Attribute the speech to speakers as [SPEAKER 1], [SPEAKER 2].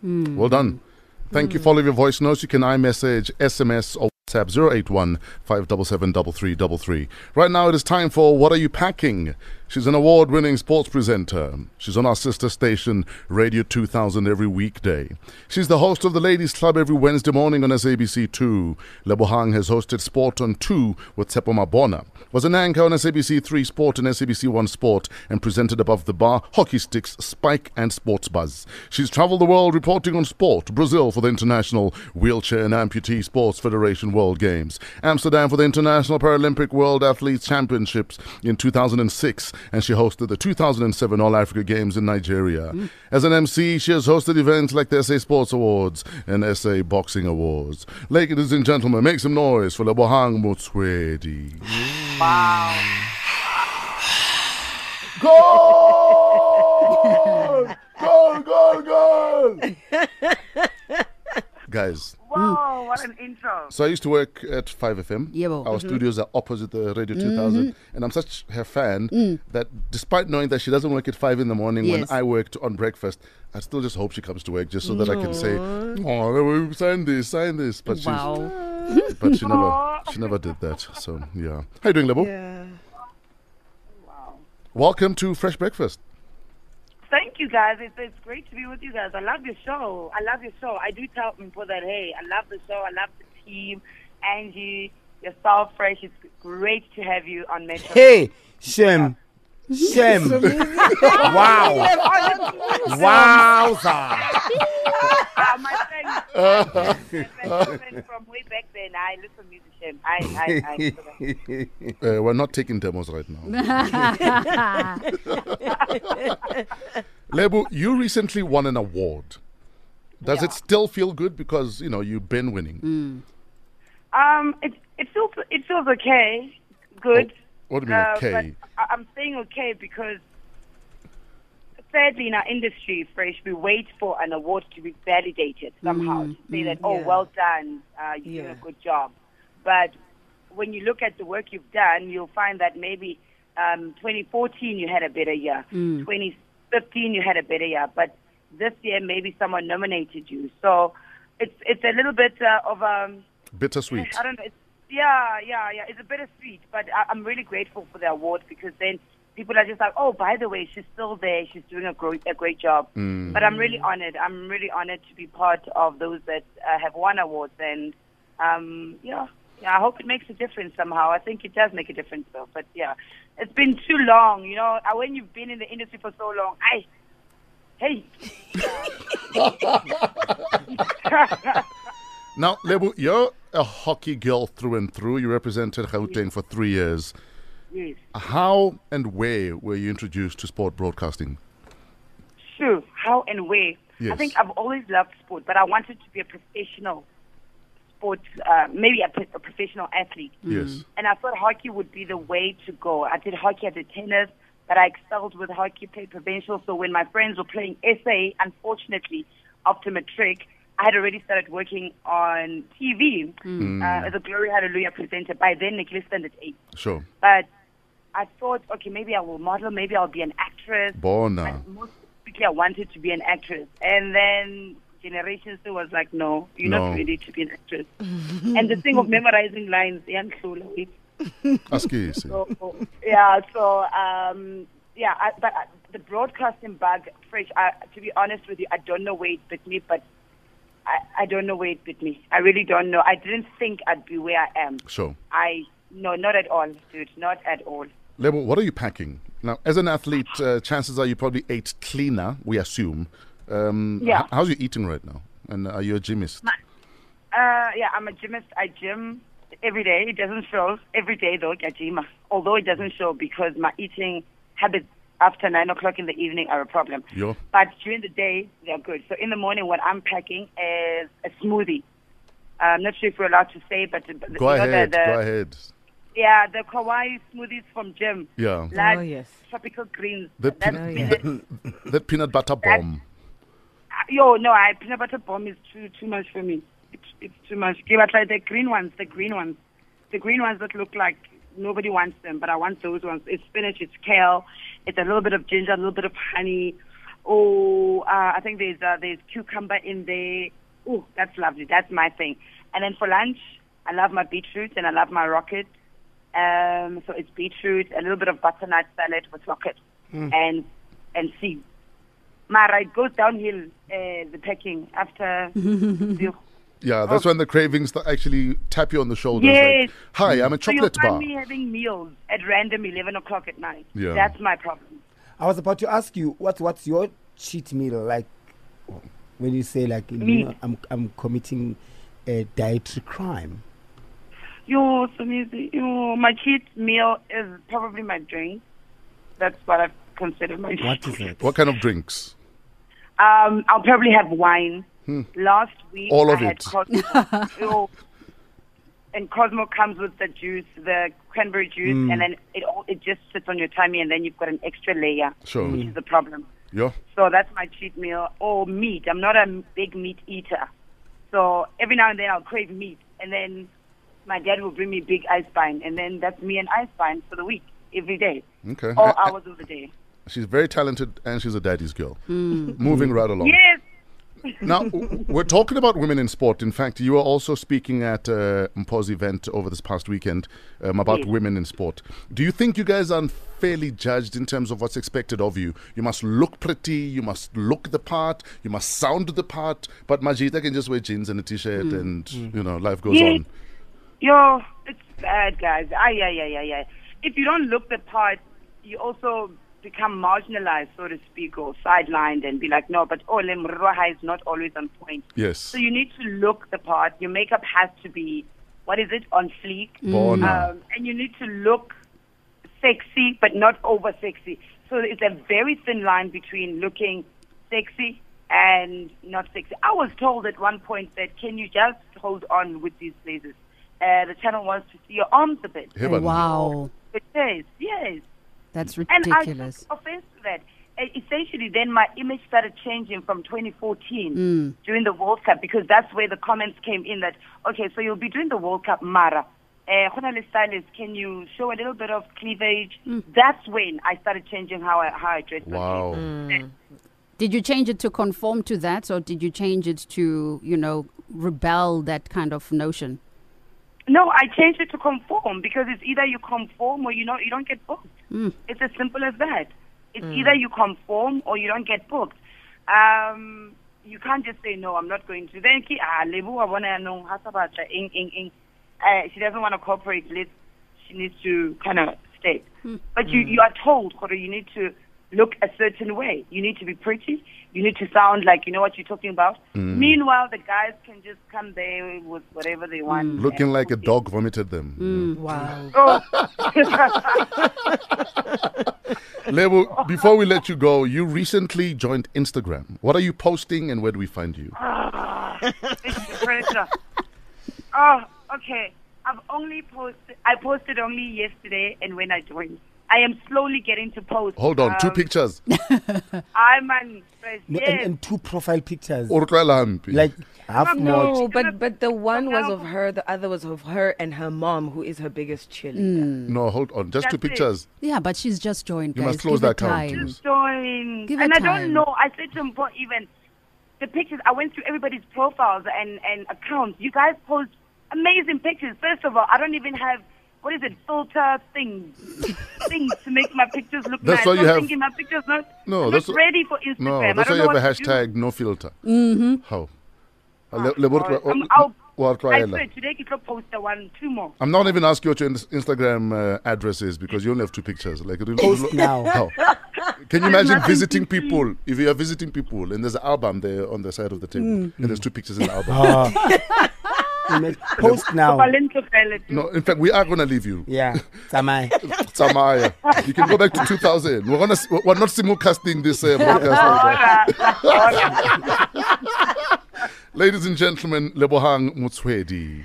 [SPEAKER 1] Hmm. Well done. Thank you for all of your voice notes. You can iMessage, SMS, or WhatsApp 081 577 Right now, it is time for What Are You Packing? She's an award winning sports presenter. She's on our sister station, Radio 2000, every weekday. She's the host of the Ladies Club every Wednesday morning on SABC2. Lebohang has hosted Sport on 2 with Tsepo Mabona. Was an anchor on SABC 3 Sport and SABC 1 Sport and presented above the bar, Hockey Sticks, Spike, and Sports Buzz. She's traveled the world reporting on sport. Brazil for the International Wheelchair and Amputee Sports Federation World Games. Amsterdam for the International Paralympic World Athletes Championships in 2006 and she hosted the 2007 All Africa Games in Nigeria. Hmm. As an MC, she has hosted events like the SA Sports Awards and SA Boxing Awards. Ladies and gentlemen, make some noise for Lebohang Motsoeli. Goal! goal, goal, goal! Guys,
[SPEAKER 2] Whoa, what an intro.
[SPEAKER 1] so I used to work at 5FM.
[SPEAKER 3] Yebo.
[SPEAKER 1] Our mm-hmm. studios are opposite the Radio mm-hmm. 2000. And I'm such her fan mm. that despite knowing that she doesn't work at 5 in the morning when I worked on breakfast, I still just hope she comes to work just so that I can say, mm. oh, sign this, sign this. But, she's, but she never she never did that. So, yeah. How you doing, Lebo? Yeah.
[SPEAKER 2] Wow.
[SPEAKER 1] Welcome to Fresh Breakfast.
[SPEAKER 2] Thank you guys. It's, it's great to be with you guys. I love your show. I love your show. I do tell people that, hey, I love the show. I love the team. Angie, yourself, Fresh. It's great to have you on Metro.
[SPEAKER 4] Hey, Shem. Shem. wow. Wowza.
[SPEAKER 2] Uh, my friend, my friend from way back then, I listen musician. I, I, I,
[SPEAKER 1] Uh, we're not taking demos right now. Lebu, you recently won an award. Does it still feel good because you know you've been winning?
[SPEAKER 2] Um, it it feels it feels okay, good.
[SPEAKER 1] What do you mean
[SPEAKER 2] Uh,
[SPEAKER 1] okay?
[SPEAKER 2] But I- I'm saying okay because sadly in our industry, Fresh, we wait for an award to be validated somehow to say that oh
[SPEAKER 3] yeah.
[SPEAKER 2] well done, uh, you did a good job. But when you look at the work you've done, you'll find that maybe um, 2014 you had a better year, 2015 you had a better year, but this year maybe someone nominated you. So it's it's a little bit uh, of um.
[SPEAKER 1] Bittersweet.
[SPEAKER 2] I don't know. It's, yeah, yeah, yeah. It's a bittersweet, but I, I'm really grateful for the award because then people are just like, oh, by the way, she's still there. She's doing a great, a great job. But I'm really honored. I'm really honored to be part of those that uh, have won awards, and um, yeah, yeah. I hope it makes a difference somehow. I think it does make a difference, though. But yeah, it's been too long. You know, Uh, when you've been in the industry for so long, I. Hey,
[SPEAKER 1] Now, Lebu, you're a hockey girl through and through. You represented Gauteng for three years.
[SPEAKER 2] Yes.
[SPEAKER 1] How and where were you introduced to sport broadcasting?
[SPEAKER 2] Sure. How and where?
[SPEAKER 1] Yes.
[SPEAKER 2] I think I've always loved sport, but I wanted to be a professional sports, uh, maybe a, a professional athlete.
[SPEAKER 1] Yes.
[SPEAKER 2] And I thought hockey would be the way to go. I did hockey, I did tennis, but I excelled with hockey, played provincial. So when my friends were playing SA, unfortunately, after matric, I had already started working on TV uh, as a Glory Hallelujah presenter. By then, Nicholas Standard 8.
[SPEAKER 1] Sure.
[SPEAKER 2] But I thought, okay, maybe I will model, maybe I'll be an actress.
[SPEAKER 1] Bona.
[SPEAKER 2] Most specifically, I wanted to be an actress. And then Generation Two was like, no, you're
[SPEAKER 1] No.
[SPEAKER 2] not ready to be an actress. and the thing of memorizing lines, yanhlula, wait.
[SPEAKER 1] Askisi.
[SPEAKER 2] So, yeah, so, um, yeah, I, but uh, the broadcasting bug, Fresh, I, to be honest with you, I don't know where it bit me, but I, I don't know where it bit me. I really don't know. I didn't think I'd be where I am.
[SPEAKER 1] Sure.
[SPEAKER 2] I, no, not at all, dude, not at all.
[SPEAKER 1] Lebu, what are you packing? Now, as an athlete, uh, chances are you probably ate cleaner, we assume. Um,
[SPEAKER 2] Yeah.
[SPEAKER 1] h- how's your eating right now? And are you a gymist?
[SPEAKER 2] Uh, yeah, I'm a gymist. I gym every day. It doesn't show every day though. I gym. Although it doesn't show because my eating habits after nine o'clock in the evening are a problem.
[SPEAKER 1] Yo.
[SPEAKER 2] But during the day, they're good. So in the morning, what I'm packing is a smoothie. I'm not sure if we're allowed to say, but,
[SPEAKER 1] Go ahead.
[SPEAKER 2] The, the,
[SPEAKER 1] go ahead.
[SPEAKER 2] Yeah, the Kauai smoothies from gym.
[SPEAKER 1] Yeah.
[SPEAKER 2] Like
[SPEAKER 3] Oh, yes.
[SPEAKER 2] tropical greens.
[SPEAKER 1] The
[SPEAKER 2] That's
[SPEAKER 1] peanut-
[SPEAKER 2] peanut-
[SPEAKER 1] That peanut butter bomb.
[SPEAKER 2] Yo, no, I peanut butter bomb is too too much for me. It's it's too much. Give us like the green ones, the green ones, the green ones that look like nobody wants them, but I want those ones. It's spinach, it's kale, it's a little bit of ginger, a little bit of honey, Oh, uh, I think there's uh, there's cucumber in there. Oh, that's lovely. That's my thing. And then for lunch, I love my beetroot and I love my rocket. Um, so it's beetroot, a little bit of butternut salad with rocket, and and seeds. Mara, it goes downhill uh, the packing after.
[SPEAKER 1] Yeah, that's when the cravings th- actually tap you on the shoulder.
[SPEAKER 2] Oh. Yes.
[SPEAKER 1] Like, Hi, I'm a chocolate
[SPEAKER 2] so you'll
[SPEAKER 1] chocolate
[SPEAKER 2] find
[SPEAKER 1] bar.
[SPEAKER 2] me having meals at random 11 o'clock at night.
[SPEAKER 1] Yeah.
[SPEAKER 2] That's my problem.
[SPEAKER 4] I was about to ask you what what's your cheat meal like when you say like you know, I'm I'm committing a dietary crime.
[SPEAKER 2] Yo, Somizi, yo, my cheat meal is probably my drink. That's what I consider my
[SPEAKER 4] What
[SPEAKER 2] cheat.
[SPEAKER 4] it?
[SPEAKER 1] What kind of drinks?
[SPEAKER 2] Um, I'll probably have wine. Last week,
[SPEAKER 1] Hmm. All
[SPEAKER 2] I
[SPEAKER 1] of
[SPEAKER 2] had
[SPEAKER 1] it.
[SPEAKER 2] Cosmo. Yo, and Cosmo comes with the juice, the cranberry juice,
[SPEAKER 1] Hmm.
[SPEAKER 2] and then it all, it just sits on your tummy, and then you've got an extra layer,
[SPEAKER 1] Sure.
[SPEAKER 2] which is a problem.
[SPEAKER 1] Yeah.
[SPEAKER 2] So that's my cheat meal. Or meat. I'm not a m- big meat eater. So every now and then I'll crave meat. And then my dad will bring me big ice pine. And then that's me and ice pine for the week, every day,
[SPEAKER 1] Okay.
[SPEAKER 2] all
[SPEAKER 1] A- a-
[SPEAKER 2] hours of the day.
[SPEAKER 1] She's very talented and she's a daddy's girl. Moving right along.
[SPEAKER 2] Yes.
[SPEAKER 1] Now, we're talking about women in sport. In fact, you were also speaking at uh, Mpo's event over this past weekend um, about
[SPEAKER 2] Yes.
[SPEAKER 1] women in sport. Do you think you guys are unfairly judged in terms of what's expected of you? You must look pretty, you must look the part, you must sound the part, but Majita can just wear jeans and a t shirt and, you know, life goes
[SPEAKER 2] Yeah.
[SPEAKER 1] on.
[SPEAKER 2] Yo, it's bad, guys. Ah, yeah, yeah, yeah, yeah. If you don't look the part, you also become marginalized, so to speak, or sidelined and be like, no, but Ole Mruaha is not always on point.
[SPEAKER 1] Yes.
[SPEAKER 2] So you need to look the part. Your makeup has to be, what is it, on fleek.
[SPEAKER 1] Bona.
[SPEAKER 2] Um, and you need to look sexy, but not over sexy. So it's a very thin line between looking sexy and not sexy. I was told at one point that can you just hold on with these blazers? Uh, the channel wants to see your arms a bit.
[SPEAKER 1] Heaven.
[SPEAKER 3] Wow,
[SPEAKER 2] It says, yes.
[SPEAKER 3] that's ridiculous.
[SPEAKER 2] And
[SPEAKER 3] ridiculous.
[SPEAKER 2] I took offense to that. Essentially, then my image started changing from 2014 during the World Cup because that's where the comments came in that, okay, so you'll be doing the World Cup, Mara. Uh, stylist, can you show a little bit of cleavage? That's when I started changing how I, how I dress. my
[SPEAKER 1] Wow.
[SPEAKER 2] kids.
[SPEAKER 3] Did you change it to conform to that, or did you change it to, you know, rebel that kind of notion?
[SPEAKER 2] No, I changed it to conform because it's either you conform or you know you don't get booked. It's as simple as that. It's either you conform or you don't get booked. Um, you can't just say no. I'm not going to. Then ki ah lebu wa bona no hasabacha ing ing ing. Uh, she doesn't want to cooperate. Let she needs to kind of stay. But you you are told, Koro, you need to look a certain way. You need to be pretty. You need to sound like you know what you're talking about. Mm. Meanwhile, the guys can just come there with whatever they want.
[SPEAKER 1] Mm.
[SPEAKER 2] Looking
[SPEAKER 1] like a
[SPEAKER 2] cook it.
[SPEAKER 1] dog vomited them.
[SPEAKER 5] Mm, wow.
[SPEAKER 2] Oh,
[SPEAKER 1] Lebo, before we let you go, you recently joined Instagram. What are you posting and where do we find you?
[SPEAKER 2] Ah, it's the pressure. Oh, okay. I've only posted. I posted only yesterday, and when I joined, I am slowly getting to post.
[SPEAKER 1] Hold on, two
[SPEAKER 2] Um,
[SPEAKER 1] pictures.
[SPEAKER 2] I'm on. Yes.
[SPEAKER 4] No, and, and two profile pictures.
[SPEAKER 1] Or utlwela hampi.
[SPEAKER 4] like half
[SPEAKER 5] No,
[SPEAKER 4] more.
[SPEAKER 5] but but the one was of her, the other was of her and her mom, who is her biggest cheerleader.
[SPEAKER 1] No, hold on. Just two
[SPEAKER 2] That's it.
[SPEAKER 1] pictures.
[SPEAKER 3] Yeah, but she's just joined,
[SPEAKER 1] You
[SPEAKER 3] guys.
[SPEAKER 1] must close
[SPEAKER 3] Give
[SPEAKER 1] that account,
[SPEAKER 3] time.
[SPEAKER 1] please.
[SPEAKER 2] join.
[SPEAKER 3] Give
[SPEAKER 2] and I
[SPEAKER 3] time.
[SPEAKER 2] don't know. I said to him, "But even the pictures, I went through everybody's profiles and, and accounts. You guys post amazing pictures. First of all, I don't even have, what is it, filter things, things to make my pictures look
[SPEAKER 1] That's
[SPEAKER 2] nice.
[SPEAKER 1] why you
[SPEAKER 2] I'm
[SPEAKER 1] have-
[SPEAKER 2] thinking my pictures not,
[SPEAKER 1] No,
[SPEAKER 2] are
[SPEAKER 1] that's
[SPEAKER 2] not ready for Instagram.
[SPEAKER 1] No,
[SPEAKER 2] I
[SPEAKER 1] that's
[SPEAKER 2] don't
[SPEAKER 1] why you have a
[SPEAKER 2] what to do.
[SPEAKER 1] hashtag no filter. Mm-hmm. How? Uh, le- le-
[SPEAKER 2] God. I'm- I'll-
[SPEAKER 1] wa
[SPEAKER 2] I
[SPEAKER 1] tlwaela.
[SPEAKER 2] swear, today you could post the one, two more.
[SPEAKER 1] I'm not even asking you what your Instagram uh, address is because you only have two pictures. Like,
[SPEAKER 4] Post now.
[SPEAKER 1] How? Can you imagine visiting
[SPEAKER 2] to
[SPEAKER 1] people? If you are visiting people and there's an album there on the side of the table
[SPEAKER 2] Mm.
[SPEAKER 1] and there's two pictures in the album.
[SPEAKER 4] Ah. Ima- Post now.
[SPEAKER 2] Valento Fela, too.
[SPEAKER 1] No, in fact, we are going to leave you.
[SPEAKER 4] Yeah, Samai.
[SPEAKER 1] Samaya. You can go back to 2000. We're, gonna, we're not simulcasting this uh, broadcast.
[SPEAKER 2] All right.
[SPEAKER 1] Ladies and gentlemen, Lebohang Motsoeli.